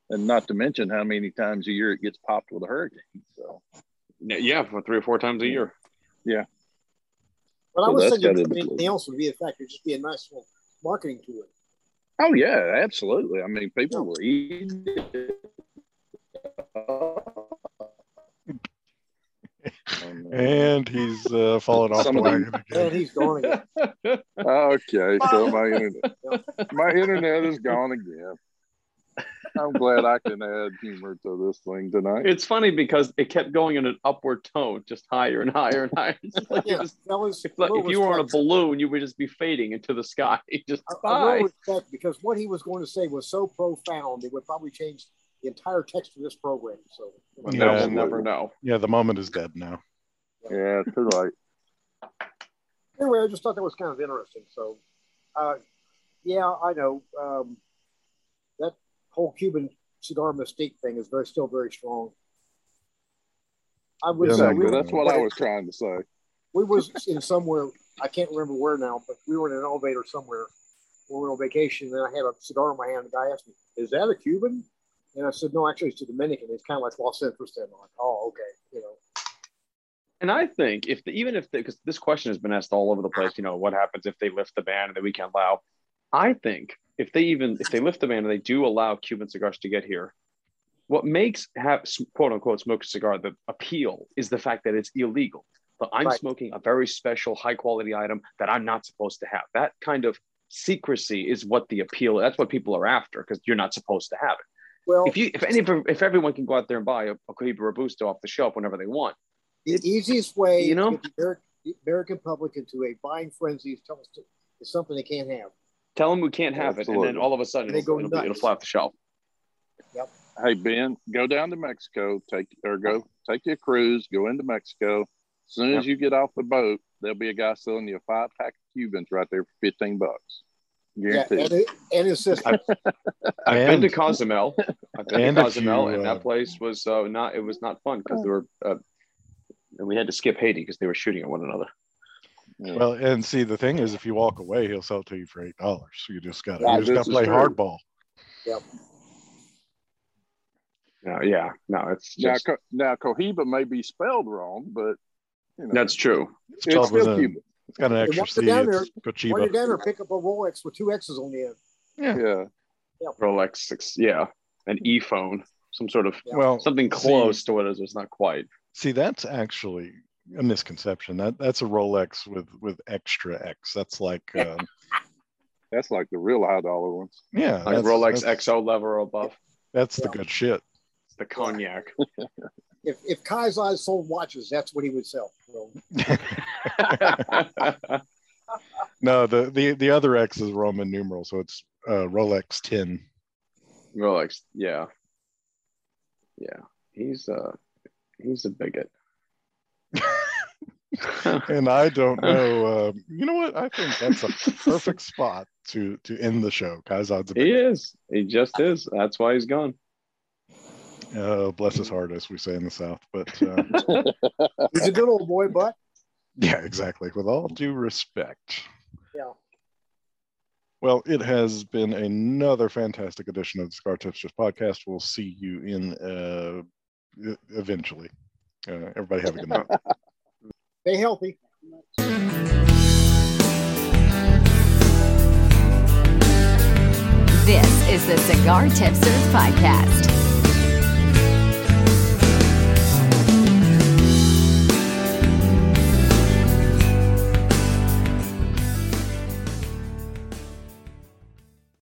and not to mention how many times a year it gets popped with a hurricane. So Yeah, for three or four times a year. Yeah. But I So was that's thinking gotta anything else would be a factor, just be a nice little marketing tool. Oh yeah, absolutely. I mean, people will eat it. And he's uh, falling off Some the of them- wagon again. And he's gone again. okay, so my (laughs) internet, my internet is gone again. I'm glad I can add humor to this thing tonight. It's funny because it kept going in an upward tone, just higher and higher and higher. It's just like it Yeah, was that was. If, like, if you were on a balloon, you would just be fading into the sky. (laughs) Just a, a bye. little respect because what he was going to say was so profound, it would probably change the entire text of this program. So, We'll Yeah, never, never know. Yeah, the moment is dead now. Yeah, too late. (laughs) anyway, I just thought that was kind of interesting. So, uh, yeah, I know um, that whole Cuban cigar mystique thing is very still very strong. I would Yeah, say we, That's what I was trying to say. we was in somewhere I can't remember where now, but we were in an elevator somewhere. We were on vacation, and I had a cigar in my hand. The guy asked me, "Is that a Cuban?" And I said, "No, actually, it's a Dominican." It's kind of like lost interest in. I'm like, "Oh, okay," you know. And I think if the, even if because this question has been asked all over the place, you know, what happens if they lift the ban and then we can't allow? I think if they even if they lift the ban and they do allow Cuban cigars to get here, what makes have quote unquote smoke a cigar the appeal is the fact that it's illegal. But I'm Right. smoking a very special, high quality item that I'm not supposed to have. That kind of secrecy is what the appeal. That's what people are after because you're not supposed to have it. Well, If you if any if everyone can go out there and buy a, a Cohiba Robusto off the shelf whenever they want, the easiest way you know? to get the American public into a buying frenzy is tell us to, is something they can't have. Tell them we can't have it, and then all of a sudden They it'll, go it'll, be, it'll nuts. fly off the shelf. Yep. Hey Ben, go down to Mexico, take or go take your cruise, go into Mexico. As soon as you get off the boat, there'll be a guy selling you a five pack of Cubans right there for fifteen bucks. Yeah, and, it, and his sister. I've been to Cozumel. I've been and to if Cozumel, you, and uh, that place was uh, not. It was not fun because they were. Uh, and we had to skip Haiti because they were shooting at one another. Yeah. Well, and see, the thing is, if you walk away, he'll sell it to you for eight dollars. So you just got to Yeah, you just got to play true. hardball. Yep. No, yeah, no, it's Now, just Co- now Cohiba may be spelled wrong, but you know, that's true. It's, it's still a- Cuban. It's got an And extra once you're C. down It's When you're down there, pick up a Rolex with two X's on the end. Yeah. Yeah. Rolex six, yeah, an e phone, some sort of Yeah. Well, something see- close to what it is. It's not quite. See, that's actually a misconception. That that's a Rolex with with extra X. That's like, um, (laughs) That's like the real high dollar ones. yeah, Like Rolex That's, XO level or above. that's the good shit. It's the cognac. (laughs) If if Kai's eyes sold watches, that's what he would sell. So, (laughs) (laughs) no, the the the other X is Roman numeral, so it's uh, Rolex ten. Rolex, yeah, yeah. He's uh, he's a bigot. (laughs) and I don't know. Um, you know what? I think that's a perfect spot to to end the show. Kaisad's a he is. He just is. That's why he's gone. Uh, bless his heart, as we say in the South. But uh, (laughs) he's a good old boy, but yeah, exactly. With all due respect. Yeah. Well, it has been another fantastic edition of the Cigar Tipsters podcast. We'll see you in uh, eventually. Uh, everybody have a good night. (laughs) stay healthy. This is the Cigar Tipsters Podcast.